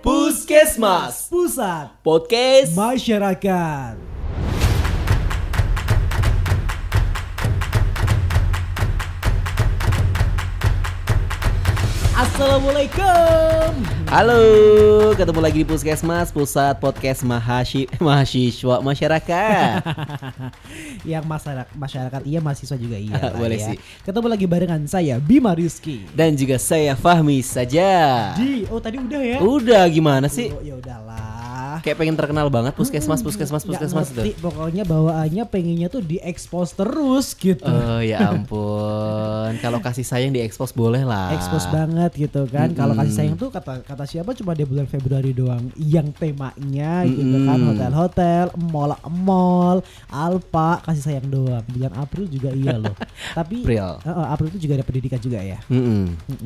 Puskesmas Pusat Podcast Masyarakat. Assalamualaikum. Halo, ketemu lagi di Puskesmas Pusat Podcast Mahashi Mahasiswa Masyarakat Yang masyarakat, masyarakat iya mahasiswa juga iya. lah Boleh ya. sih. Ketemu lagi barengan saya Bima Rizky. Dan juga saya Fahmi saja Di oh tadi udah ya? Udah gimana sih? Oh, ya udahlah. Kayak pengen terkenal banget Puskesmas, Puskesmas, Puskesmas itu Pokoknya bawaannya pengennya tuh diekspos terus gitu. Oh ya ampun Kalau kasih sayang diekspos boleh lah Expose banget gitu kan. Kalau kasih sayang tuh kata kata siapa cuma di bulan Februari doang. Yang temanya gitu kan hotel-hotel, mall-mall, Alfa kasih sayang doang. Bulan April juga iya loh. Tapi April. Eh, April itu juga ada pendidikan juga ya.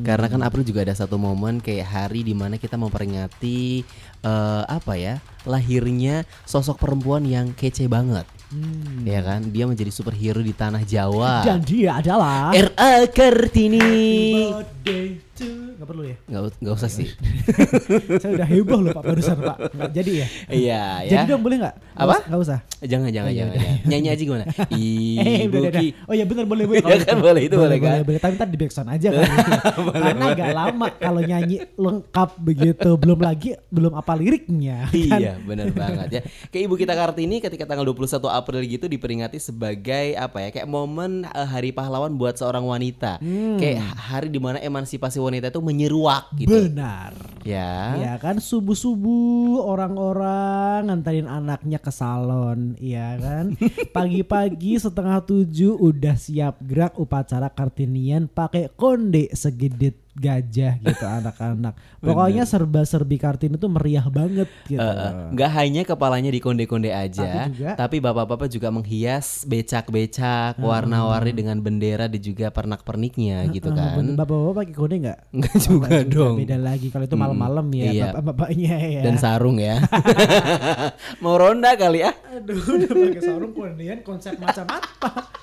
Karena kan April juga ada satu momen kayak hari di mana kita memperingati eh, apa ya lahirnya sosok perempuan yang kece banget, Hmm. ya kan? Dia menjadi superhero di tanah Jawa. Dan dia adalah R.A. Kartini. To nggak perlu ya. Nggak, u- nggak usah sih. Saya udah heboh loh Pak barusan Pak. Nggak jadi ya. Iya ya. Jadi dong boleh? Nggak Apa? usah- Nggak usah. Jangan jangan Oh, iya, jangan, udah. jangan. Nyanyi aja gimana? Eh, Ibu. Ki. Oh ya benar boleh boleh. Ya kan, boleh, itu boleh kan? boleh. Tapi ntar di backsound aja kan. Karena agak lama kalau nyanyi lengkap begitu. Belum lagi belum apa liriknya. kan? Iya benar banget ya Kayak ibu kita Kartini ketika tanggal 21 April gitu diperingati sebagai apa ya Kayak momen eh, hari pahlawan buat seorang wanita Hmm. Kayak hari di mana emansipasi wanita itu menyeruak gitu Benar. Ya Ya kan subuh-subuh orang-orang nganterin anaknya ke salon, iya kan? Pagi-pagi setengah tujuh udah siap gerak upacara kartinian pakai konde segedit gajah gitu anak-anak. Pokoknya serba-serbi kartini itu meriah banget gitu. Eh, nggak hanya kepalanya dikonde-konde aja, Tapi juga- tapi bapak-bapak juga menghias becak-becak warna-warni dengan bendera dan juga pernak-perniknya gitu Eh, kan. Bapak-bapak pakai konde nggak? Enggak Oh, juga nggak dong. Beda lagi kalau itu malam-malam ya iya. bapak-bapaknya ya. Dan sarung ya. Mau ronda kali ya? Aduh, udah pakai sarung kondean konsep macam apa?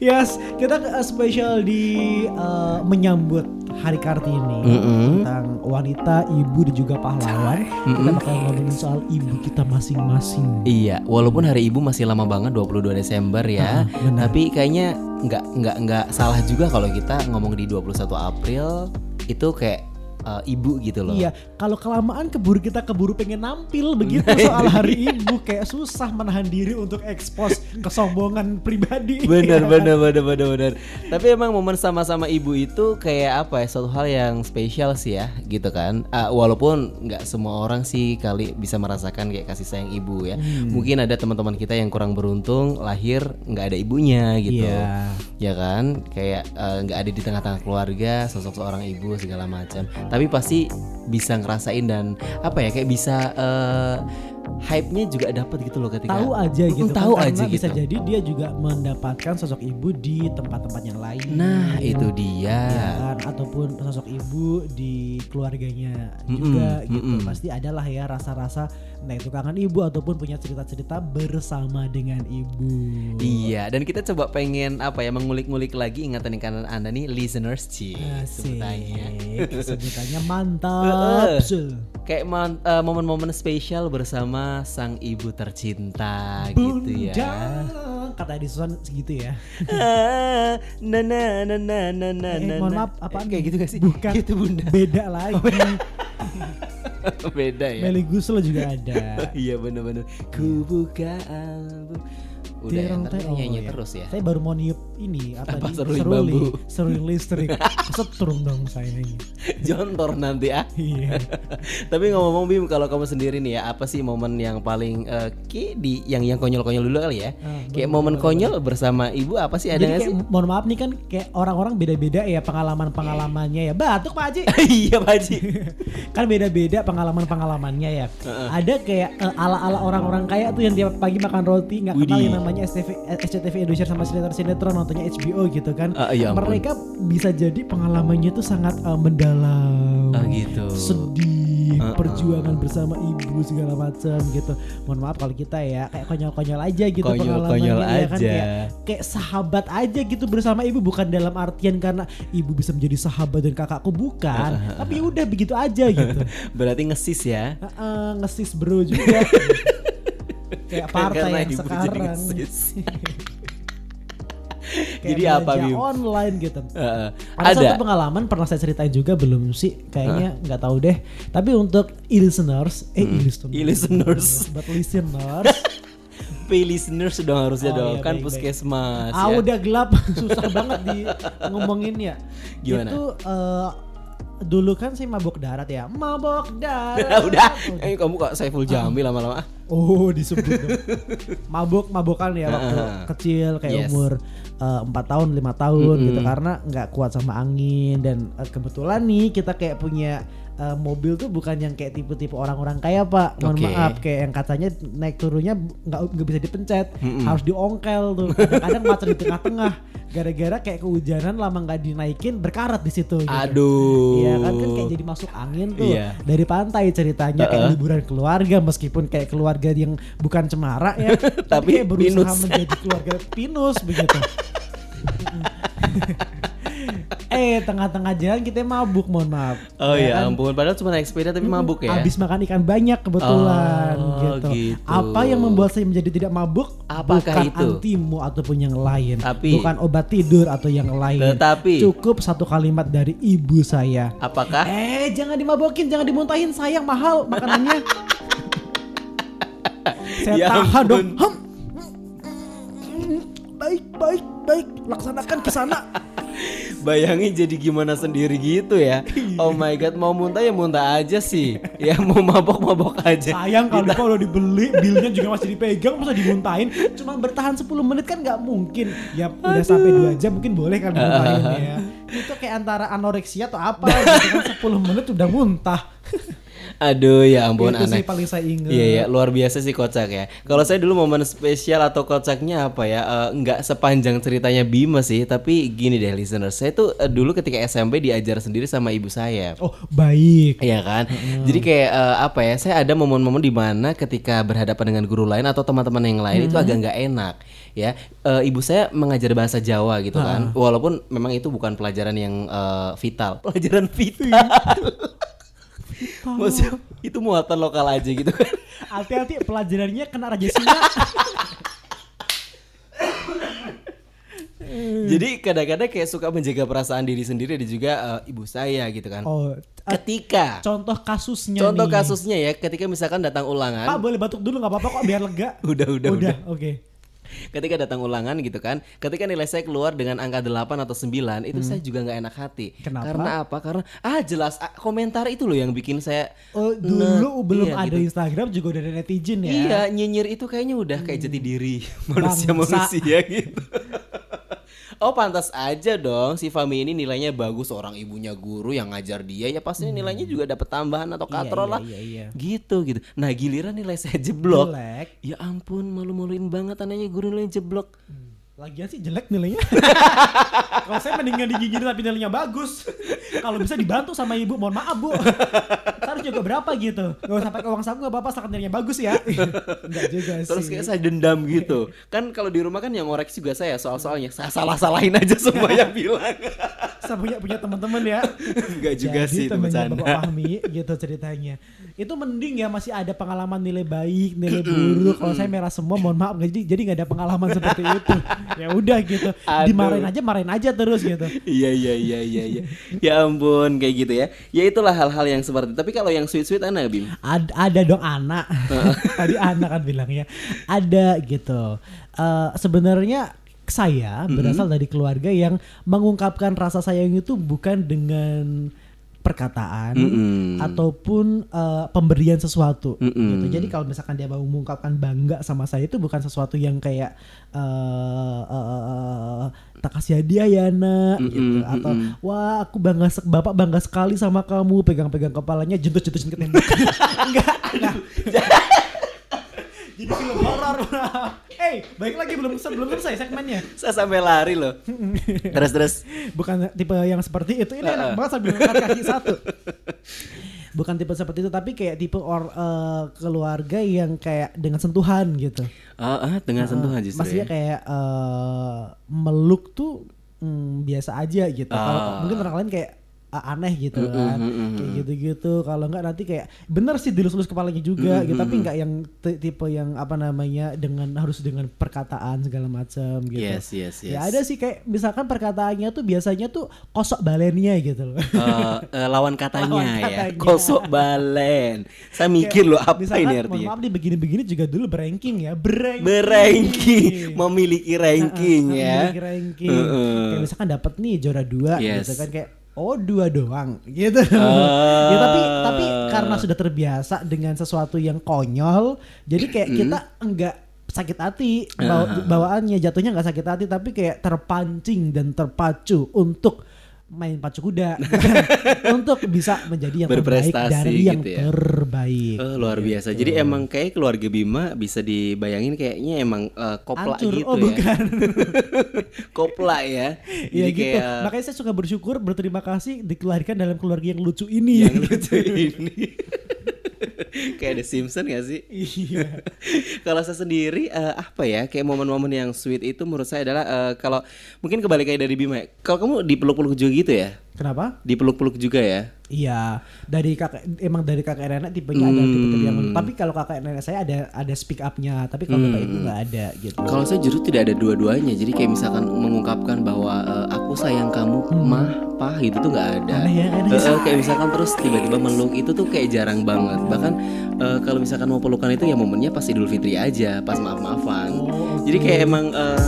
Yes, kita uh, spesial di uh, menyambut Hari Kartini Mm-mm. tentang wanita, ibu dan juga pahlawan. Kita bakal ngomongin soal ibu kita masing-masing. Iya, walaupun hari ibu masih lama banget 22 Desember ya. Benar. tapi kayaknya nggak nggak nggak salah juga kalau kita ngomong di 21 April itu kayak eh, ibu gitu loh. Iya, kalau kelamaan keburu kita keburu pengen nampil begitu soal Hari Ibu kayak susah menahan diri untuk ekspos kesombongan pribadi. Bener Ya. bener bener bener bener. Tapi emang momen sama-sama ibu itu kayak apa ya suatu hal yang spesial sih ya gitu kan. Ah, walaupun nggak semua orang sih kali bisa merasakan kayak kasih sayang ibu ya. Hmm. Mungkin ada teman-teman kita yang kurang beruntung lahir nggak ada ibunya gitu. Iya. Ya kan kayak eh, nggak ada di tengah-tengah keluarga sosok seorang ibu segala macam. Tapi pasti bisa ngerasain dan apa ya kayak bisa eh, hype-nya juga dapat gitu loh ketika tahu aja gitu Mm, kan, tahu aja bisa gitu. jadi dia juga mendapatkan sosok ibu di tempat-tempat yang lain Nah, itu dia. ya kan ataupun sosok ibu di keluarganya Mm-mm, juga gitu mm-mm. pasti adalah ya rasa-rasa nah itu kangen ibu ataupun punya cerita-cerita bersama dengan ibu. Iya, dan kita coba pengen apa ya mengulik-ngulik lagi ingatan kanan anda nih listeners Ci sebutannya. sebutannya mantap. Sul. Kayak man- eh, momen-momen spesial bersama sang ibu tercinta gitu Bunda. Ya. kata Edison segitu ya. Ah, na na na na na na eh, na, mohon maaf apaan kayak gitu gak sih? bukan. Itu bunda. beda lagi Beda ya. Meli Guslo juga ada Iya bener-bener. Ku buka album. Udah ya, ntar Tirantai- oh, nyanyi iya. terus ya. Saya baru mau niup ini apa, Apa, seruling seruli, bambu? seruling listrik. Setrum dong saya ini. Jontor nanti ah. Iya. Tapi ngomong-ngomong Bim kalau kamu sendiri nih ya apa sih momen yang paling eh, ki di yang yang konyol-konyol dulu kali ya? Ah, kayak momen konyol bersama ibu apa sih ada Jadi nggak kayak, sih? mohon maaf nih kan kayak orang-orang beda-beda ya pengalaman-pengalamannya ya. Batuk Pak Haji. iya Pak Haji. kan beda-beda pengalaman-pengalamannya ya. Ada kayak eh, ala-ala orang-orang kaya tuh yang tiap pagi makan roti nggak kenal yang namanya STV, eh, SCTV Indonesia sama sinetron-sinetron nontonnya HBO gitu kan. Ah, iya ampun. Mereka bisa jadi pengalamannya tuh sangat eh, mendalam. Oh gitu. sedih perjuangan bersama ibu segala macam gitu. Mohon maaf kalau kita ya kayak konyol-konyol aja gitu Konyol-konyol pengalamannya ya kan aja. kayak kayak sahabat aja gitu bersama ibu bukan dalam artian karena ibu bisa menjadi sahabat dan kakakku bukan, tapi udah begitu aja gitu. Berarti ngesis ya. Heeh, ngesis bro juga. kayak partai yang sekarang. Kayak Jadi apa, Bim? online gitu. Heeh. Ada, Ada. satu pengalaman pernah saya ceritain juga belum sih kayaknya nggak tahu deh tapi untuk e-listeners eh e-listeners Hmm. E-listeners. buat listeners Pay listeners dong harusnya Oh, dong iya, kan baik, baik. puskesmas ah ya. udah gelap susah banget di ngomongin ya Gimana? itu eh, dulu kan saya mabok darat ya mabok darat udah, eh kamu kok Saiful Jamil lama-lama. ah. Oh disebut. Mabuk mabokan ya waktu Heeh. kecil kayak Yes. umur eh, empat tahun lima tahun gitu karena nggak kuat sama angin dan eh, kebetulan nih kita kayak punya eh, mobil tuh bukan yang kayak tipe-tipe orang-orang kaya pak mohon maaf kayak yang katanya naik turunnya nggak bisa dipencet harus diongkel tuh kadang-kadang macet di tengah-tengah gara-gara kayak kehujanan lama nggak dinaikin berkarat di situ gitu. Aduh. Iya kan kan kayak jadi masuk angin tuh Iya. dari pantai ceritanya kayak liburan keluarga meskipun kayak keluarga yang bukan cemara ya Tapi kayak berusaha pinus. menjadi keluarga pinus begitu. eh tengah-tengah jalan kita mabuk mohon maaf. Oh Ya ya kan? ampun, padahal cuma naik sepeda tapi mabuk ya. Abis makan ikan banyak kebetulan Oh, gitu. gitu. Apa yang membuat saya menjadi tidak mabuk? Apakah Bukan itu? antimu ataupun yang lain. Tapi- bukan obat tidur atau yang lain. Tetapi- cukup satu kalimat dari ibu saya. Apakah? Eh, jangan dimabokin, jangan dimuntahin, sayang mahal makanannya. Saya Ya tahan ampun. dong. Hem. Baik, baik, baik. Laksanakan ke sana. Bayangin jadi gimana sendiri gitu ya. Oh my god, mau muntah ya muntah aja sih. Ya mau mabok mabok aja. Sayang kalau kalau udah dibeli, bilnya juga masih dipegang, masa dimuntahin. Cuma bertahan 10 menit kan nggak mungkin. Ya udah sampai 2 jam mungkin boleh kan dimuntahin ya. Itu kayak antara anoreksia atau apa gitu kan 10 menit udah muntah. Aduh ya ampun itu sih aneh. paling saya ingat. Iya ya luar biasa sih kocak ya. Kalau saya dulu momen spesial atau kocaknya apa ya? nggak sepanjang ceritanya Bima sih, tapi gini deh listener. Saya tuh eh, dulu ketika SMP diajar sendiri sama ibu saya. Oh, baik. Iya kan, jadi kayak eh, apa ya? Saya ada momen-momen di mana ketika berhadapan dengan guru lain atau teman-teman yang lain itu agak nggak enak, ya. Eh, ibu saya mengajar bahasa Jawa gitu kan, walaupun memang itu bukan pelajaran yang eh, vital, pelajaran vital. Maksudnya itu muatan lokal aja gitu kan. Hati-hati pelajarannya kena raja singa. Jadi kadang-kadang kayak suka menjaga perasaan diri sendiri dan juga eh, ibu saya gitu kan. Oh, eh, Ketika contoh kasusnya contoh nih. kasusnya ya, ketika misalkan datang Pak ulangan, boleh batuk dulu nggak apa-apa kok biar lega. udah udah udah. Udah, oke. Ketika datang ulangan gitu kan ketika nilai saya keluar dengan angka 8 atau 9 itu saya juga nggak enak hati Kenapa? karena apa karena ah jelas ah, komentar itu loh yang bikin saya Oh, dulu belum iya, ada gitu. Instagram juga udah ada netizen ya. iya nyinyir itu kayaknya udah kayak jati diri Bangsa. manusia-manusia gitu Oh pantas aja dong si Fami ini nilainya bagus orang ibunya guru yang ngajar dia ya pasti nilainya juga dapat tambahan atau Iya, katrol iya, lah iya, iya. gitu gitu nah giliran nilai saya jeblok Jelek. ya ampun malu-maluin banget anaknya guru nilainya jeblok Lagian sih jelek nilainya. Kalau saya mendingan digigit tapi nilainya bagus. Kalau bisa dibantu sama ibu, mohon maaf bu. Juga berapa gitu. Gak usah pakai uang saku gak apa-apa, bagus ya. Enggak juga sih. Terus kayak saya dendam gitu. kan kalau di rumah kan yang ngoreksi juga saya soal-soalnya. Saya salah-salahin aja semua yang bilang. Saya punya punya teman-teman ya. Enggak juga Jadi sih itu bercanda. Bapak Fahmi gitu ceritanya. Itu mending ya masih ada pengalaman nilai baik, nilai buruk. Kalau saya merah semua mohon maaf jadi jadi nggak ada pengalaman seperti itu. Ya udah gitu. Aduh. Dimarahin aja, marahin aja terus gitu. Iya iya iya iya iya. Ya ampun kayak gitu ya. Ya itulah hal-hal yang seperti itu. Tapi kalau yang sweet-sweet ana Bim. Ada, ada dong anak. Tadi anak kan bilangnya. Ada gitu. Eh, sebenarnya saya berasal dari keluarga yang mengungkapkan rasa sayang itu bukan dengan perkataan Mm-mm. ataupun eh, pemberian sesuatu Mm-mm. gitu. Jadi kalau misalkan dia mau mengungkapkan bangga sama saya itu bukan sesuatu yang kayak eh, eh, tak kasih hadiah ya nak Mm-mm, gitu atau wah aku bangga sek- bapak bangga sekali sama kamu pegang-pegang kepalanya jentus-jentusin ke tembok enggak enggak jadi film horor eh baik lagi belum belum selesai segmennya Saya sampai lari loh. terus terus. bukan tipe yang seperti itu ini enak banget sambil ngangkat kaki satu bukan tipe seperti itu tapi kayak tipe or, eh, keluarga yang kayak dengan sentuhan gitu Ah, ah, dengan sentuhan justru maksudnya ya. kayak eh, meluk tuh mm, biasa aja gitu kalau Ah. mungkin orang lain kayak aneh gitu kan kayak gitu-gitu kalau enggak nanti kayak bener sih dilus-lus kepalanya juga gitu tapi enggak yang ti- tipe yang apa namanya dengan harus dengan perkataan segala macam gitu Yes, yes, yes. ya ada sih kayak misalkan perkataannya tuh biasanya tuh kosok balennya gitu loh Eh, eh, lawan katanya Lawan ya. katanya. Kosok balen. Saya mikir loh apa misalkan ini artinya. maaf di begini-begini juga dulu beranking ya beranking Beranking, memiliki ranking Heeh, ya. memiliki ranking. Heeh. Kayak misalkan dapat nih juara dua Yes. gitu kan kayak oh dua doang gitu. Ah. ya tapi tapi karena sudah terbiasa dengan sesuatu yang konyol, jadi kayak kita enggak sakit hati bawa- bawaannya jatuhnya nggak sakit hati tapi kayak terpancing dan terpacu untuk main pacu kuda untuk bisa menjadi yang terbaik dari yang gitu ya. terbaik. Oh, luar biasa. Jadi emang kayak keluarga Bima bisa dibayangin kayaknya emang eh, kopla Hancur. gitu Oh, ya. bukan. kopla ya. Iya gitu. kayak Makanya saya suka bersyukur berterima kasih dikelahirkan dalam keluarga yang lucu ini. yang lucu ini. kayak ada Simpson gak sih? iya. kalau saya sendiri eh, apa ya kayak momen-momen yang sweet itu menurut saya adalah eh, kalau mungkin kebalikannya dari Bima. ya. Kalau kamu dipeluk-peluk juga gitu ya? Kenapa? Dipeluk-peluk juga ya? Iya, dari kakak emang dari kakak nenek tipenya ada tipe-tipe yang Hmm. tapi kalau kakak nenek saya ada ada speak up-nya, tapi kalau bapak Hmm. ibu nggak ada gitu. Kalau saya justru tidak ada dua-duanya. Jadi kayak misalkan mengungkapkan bahwa eh, aku sayang kamu, mah, pah gitu tuh nggak ada. Aneh ya, aneh Eh, eh, kayak misalkan terus tiba-tiba meluk itu tuh kayak jarang banget. Bahkan eh, kalau misalkan mau pelukan itu ya momennya pas Idul Fitri aja, pas maaf-maafan. Oh, Jadi kayak emang eh,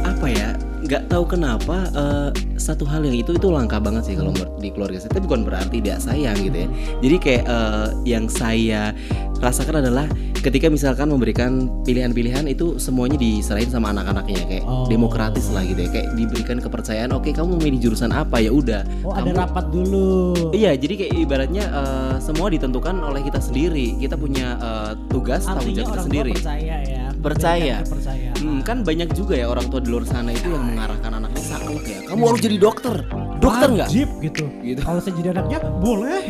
apa ya? Nggak tahu kenapa eh, satu hal yang itu itu langka banget sih kalau di keluarga saya. Tapi bukan berarti tidak sayang gitu ya. Jadi kayak eh, yang saya rasakan adalah ketika misalkan memberikan pilihan-pilihan itu semuanya diserahin sama anak-anaknya kayak Oh. demokratis lah gitu ya. Kayak diberikan kepercayaan. Oke, kamu mau milih jurusan apa ya udah. Oh, ada Kamu- rapat dulu. Iya, jadi kayak ibaratnya eh, semua ditentukan oleh kita sendiri. Kita punya eh, tugas tanggung Artinya jawab kita sendiri. percaya ya. Percaya. memberikan kepercayaan. Hmm, kan banyak juga ya orang tua di luar sana itu yang mengarahkan anaknya saklek ya. Kamu harus jadi dokter. Dokter nggak? Wajib gitu. Gitu. Kalau saya jadi anaknya boleh.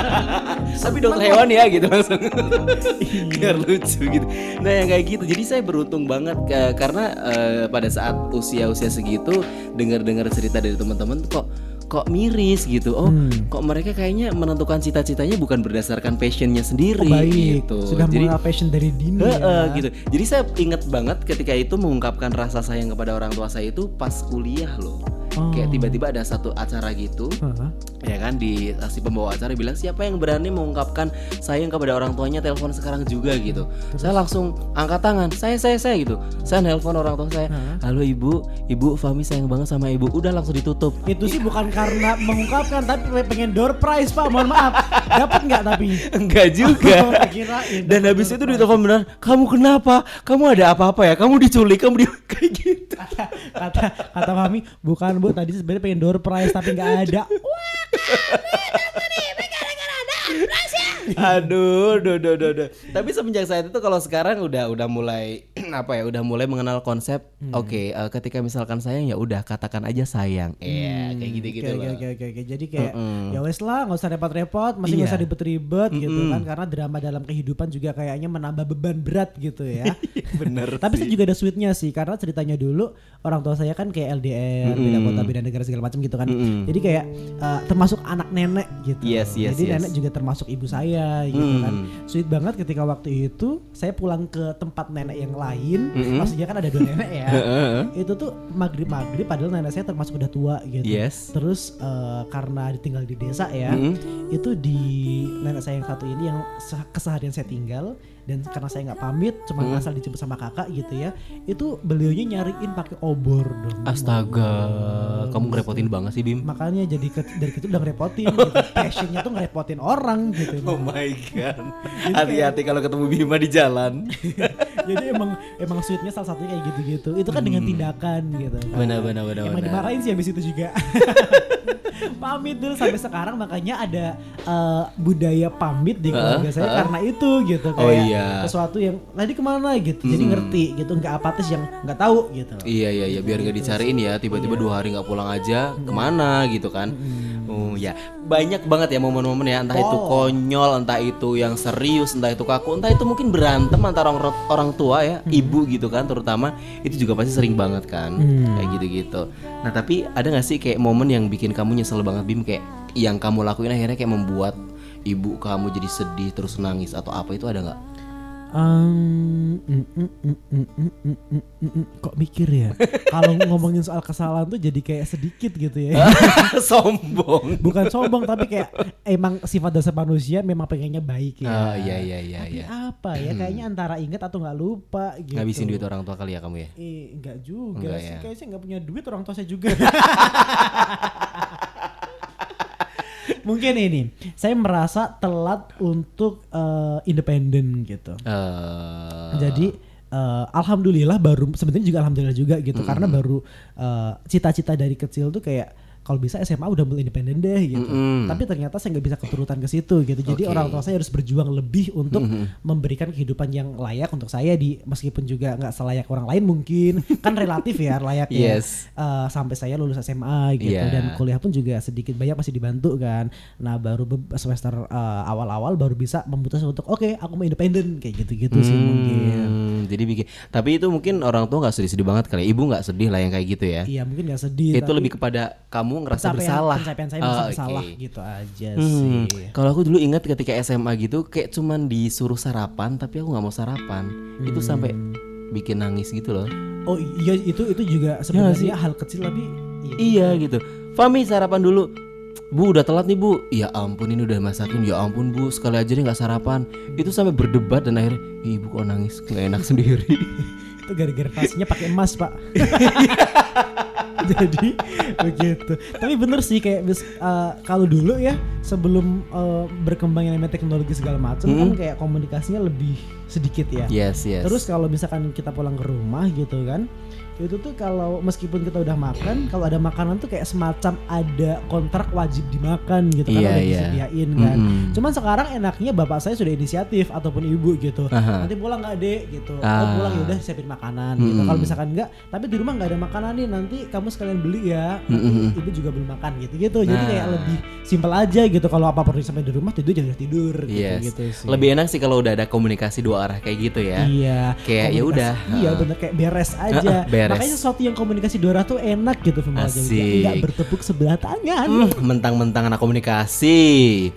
Tapi dokter hewan ya gitu langsung. Biar lucu gitu. Nah yang kayak gitu. Jadi saya beruntung banget ke- karena eh, pada saat usia-usia segitu dengar-dengar cerita dari teman-teman kok kok miris gitu. Oh, Hmm. kok mereka kayaknya menentukan cita-citanya bukan berdasarkan passionnya sendiri Oh, baik. gitu. Sudah Jadi passion dari dini Heeh, ya. gitu. Jadi saya ingat banget ketika itu mengungkapkan rasa sayang kepada orang tua saya itu pas kuliah loh. Oh. Kayak tiba-tiba ada satu acara gitu, Hah? ya kan di si pembawa acara bilang siapa yang berani mengungkapkan sayang kepada orang tuanya telepon sekarang juga gitu. Saya langsung angkat tangan, saya saya saya gitu. Saya nelpon orang tua saya, Hah? halo ibu, ibu Fami sayang banget sama ibu. Udah langsung ditutup. Itu sih bukan karena mengungkapkan tapi pengen door prize pak. Mohon maaf. Dapat nggak tapi? Enggak juga. Kirain. Dan habis itu ditelepon benar, kamu kenapa? Kamu ada apa-apa ya? Kamu diculik, kamu di kayak gitu. kata kata kata Fami bukan bu tadi sebenarnya pengen door prize tapi nggak ada. aduh, duh, duh, duh, duh. Tapi semenjak saat itu kalau sekarang udah udah mulai apa ya, udah mulai mengenal konsep. Hmm. Oke, eh, ketika misalkan sayang ya udah katakan aja sayang. Iya, kayak gitu-gitu Hmm, Oke, loh. oke, oke, oke. Jadi kayak ya wes lah nggak usah repot-repot, masih nggak Iya. usah ribet-ribet gitu kan karena drama dalam kehidupan juga kayaknya menambah beban berat gitu ya. Bener. Tapi sih juga ada sweetnya sih karena ceritanya dulu orang tua saya kan kayak LDR, beda kota, beda negara segala macam gitu kan. Jadi kayak eh, termasuk anak nenek gitu. Yes, yes, Jadi yes. nenek juga termasuk ibu saya gitu kan. Sweet banget ketika waktu itu saya pulang ke tempat nenek yang lain, maksudnya kan ada dua nenek ya. itu tuh maghrib maghrib padahal nenek saya termasuk udah tua gitu. Yes. Terus eh, karena ditinggal di desa ya, itu di nenek saya yang satu ini yang se- keseharian saya tinggal dan karena saya nggak pamit, cuma asal dijemput sama kakak gitu ya, itu beliaunya nyariin pakai obor dong. Astaga, kamu ngerepotin banget sih Bim. Makanya jadi ke- dari itu udah ngerepotin gitu. Passionnya tuh ngerepotin orang gitu. Oh my god. Hati-hati kalau ketemu Bima di jalan. jadi emang emang sweetnya salah satunya kayak gitu-gitu. Itu kan dengan tindakan gitu. kan. Benar, benar, benar, Emang benar. dimarahin sih habis itu juga. pamit dulu sampai sekarang makanya ada eh, budaya pamit di keluarga Heeh, saya heeh. karena itu gitu Oh, kayak iya. sesuatu yang tadi ke mana gitu jadi ngerti gitu nggak apatis yang nggak tahu gitu Iya iya iya biar nggak dicariin ya tiba-tiba dua hari nggak pulang aja ke mana gitu kan. Oh ya, banyak banget ya momen-momen ya entah itu konyol, entah itu yang serius, entah itu kaku, entah itu mungkin berantem antara orang, orang tua ya, ibu gitu kan terutama itu juga pasti sering banget kan kayak gitu-gitu. Nah, tapi ada nggak sih kayak momen yang bikin kamu nyesel banget Bim kayak yang kamu lakuin akhirnya kayak membuat ibu kamu jadi sedih terus nangis atau apa itu ada nggak? Um, mm, mm, mm, kok mikir ya? Kalau ngomongin soal kesalahan tuh jadi kayak sedikit gitu ya. sombong. Bukan sombong tapi kayak emang sifat dasar manusia memang pengennya baik ya. Oh iya iya iya. Tapi iya. apa ya? Kayaknya antara inget atau nggak lupa gitu. Ngabisin duit orang tua kali ya kamu ya? Eh, enggak juga enggak sih. Ya. Kayaknya saya nggak punya duit orang tua saya juga. Mungkin ini, saya merasa telat untuk eh, independen gitu. Eh, Jadi eh, alhamdulillah baru sebenarnya juga alhamdulillah juga gitu. Karena baru cita-cita dari kecil tuh kayak kalau bisa SMA udah mulai independen deh gitu. Mm-mm. Tapi ternyata saya nggak bisa keturutan ke situ gitu. Jadi Oke. orang tua saya harus berjuang lebih untuk memberikan kehidupan yang layak untuk saya di meskipun juga nggak selayak orang lain mungkin kan relatif ya layaknya. Yes. Eh, sampai saya lulus SMA gitu Iya. dan kuliah pun juga sedikit banyak masih dibantu kan. Nah baru semester eh, awal-awal baru bisa memutuskan untuk oke aku mau independen kayak gitu-gitu sih mungkin. Hmm, jadi bikin. Tapi itu mungkin orang tua nggak sedih-sedih banget kali. ya. Ibu nggak sedih lah yang kayak gitu ya. Iya mungkin gak sedih. itu lebih kepada kamu ngerasa pencapaian, bersalah. Pencapaian saya Oh, merasa oke. bersalah gitu aja Hmm, sih. Kalau aku dulu ingat ketika SMA gitu, kayak cuman disuruh sarapan, tapi aku nggak mau sarapan. Itu sampai bikin nangis gitu loh. Oh iya itu itu juga sebenarnya hal kecil tapi Iya gitu. Fami sarapan dulu. Bu udah telat nih bu Ya ampun ini udah masakin Ya ampun bu sekali aja nih nggak sarapan Itu sampai berdebat dan akhirnya "Ih, Ibu kok nangis nggak enak sendiri itu gara-gara tasnya pakai emas pak. Jadi begitu. Tapi bener sih kayak bis- eh, kalau dulu ya sebelum eh, berkembangnya namanya teknologi segala macam kan kayak komunikasinya lebih sedikit ya. Yes yes Terus kalau misalkan kita pulang ke rumah gitu kan, itu tuh kalau meskipun kita udah makan, kalau ada makanan tuh kayak semacam ada kontrak wajib dimakan gitu Iya, karena udah iya. disediain kan. Mm-mm. Cuman sekarang enaknya bapak saya sudah inisiatif ataupun ibu gitu. Aha. Nanti pulang nggak dek gitu. Oh Ah. pulang ya udah siapin makanan gitu. Mm-mm. Kalau misalkan enggak, tapi di rumah nggak ada makanan nih nanti kamu sekalian beli ya. Nanti Mm-mm. ibu juga belum makan gitu gitu. Jadi Nah. kayak lebih simpel aja gitu. Kalau apa perlu sampai di rumah tidur jangan tidur gitu Yes. gitu sih. Lebih enak sih kalau udah ada komunikasi dua arah kayak gitu ya. Iya. Kayak ya udah. Iya bener kayak beres aja. Beres. Makanya sesuatu yang komunikasi dua arah tuh enak gitu Vimal Jalil. Asik. Nggak bertepuk sebelah tangan. Hmm, mentang-mentang anak komunikasi.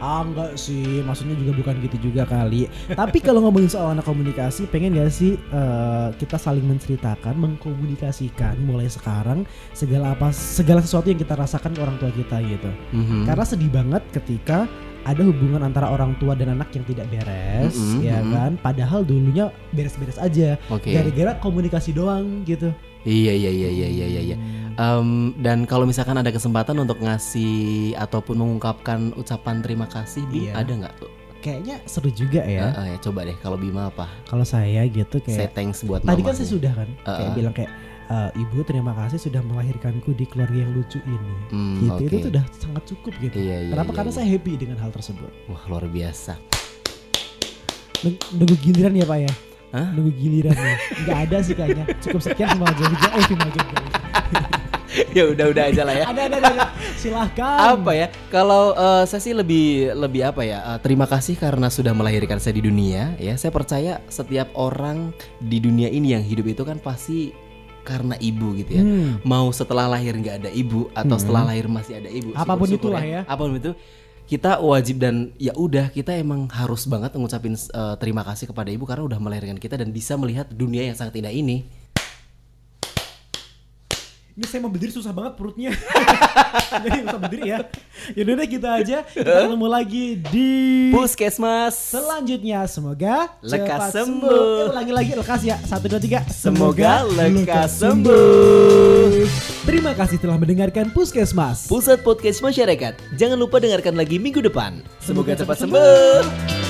Ah enggak sih, maksudnya juga bukan gitu juga kali. Tapi kalau ngomongin soal anak komunikasi, pengen gak sih eh, kita saling menceritakan, mengkomunikasikan mulai sekarang segala apa segala sesuatu yang kita rasakan ke orang tua kita gitu. Mhm. Karena sedih banget ketika ada hubungan antara orang tua dan anak yang tidak beres, Mm-mm, ya mm-mm. kan? Padahal dulunya beres-beres aja, gara-gara komunikasi doang gitu. Iya iya iya iya iya iya. Em, dan kalau misalkan ada kesempatan untuk ngasih ataupun mengungkapkan ucapan terima kasih, Bim, Iya. ada nggak? Kayaknya seru juga ya. Eh, eh, ya coba deh kalau Bima apa? Kalau saya gitu kayak thanks buat tadi kan saya sudah kan kayak Uh-uh. bilang kayak "Eh, ibu terima kasih sudah melahirkanku di keluarga yang lucu ini. Hmm, gitu itu oke. tuh udah sangat cukup gitu. Iya, iya, Kenapa? iya, Karena iya. saya happy dengan hal tersebut. Wah luar biasa. Nung- Nunggu giliran ya Pak ya. Hah? Nunggu giliran ya. Enggak ada sih kayaknya. Cukup sekian sama Jogja. Eh Jogja. ya udah udah aja lah ya. ada, ada, ada, ada. Silahkan. apa ya kalau eh, saya sih lebih lebih apa ya eh, terima kasih karena sudah melahirkan saya di dunia ya saya percaya setiap orang di dunia ini yang hidup itu kan pasti karena ibu gitu ya Hmm. mau setelah lahir nggak ada ibu atau setelah lahir masih ada ibu Apa pun syukur-syukur itulah ya. apa pun itu kita wajib dan ya udah kita emang harus banget mengucapin eh, terima kasih kepada ibu karena udah melahirkan kita dan bisa melihat dunia yang sangat indah ini Ini saya mau berdiri susah banget perutnya. Jadi susah berdiri ya. Yaudah deh kita aja. Kita ketemu lagi di puskesmas selanjutnya. Semoga Lekas cepat sembuh. Eh, ulangi lagi lekas ya. Satu dua tiga. Semoga lekas sembuh. Terima kasih telah mendengarkan Puskesmas. Pusat Podcast Masyarakat. Jangan lupa dengarkan lagi minggu depan. Semoga cepat sembuh.